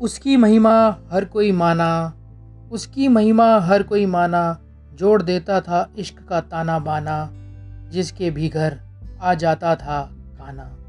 उसकी महिमा हर कोई माना, उसकी महिमा हर कोई माना, जोड़ देता था इश्क का ताना बाना, जिसके भी घर आ जाता था गाना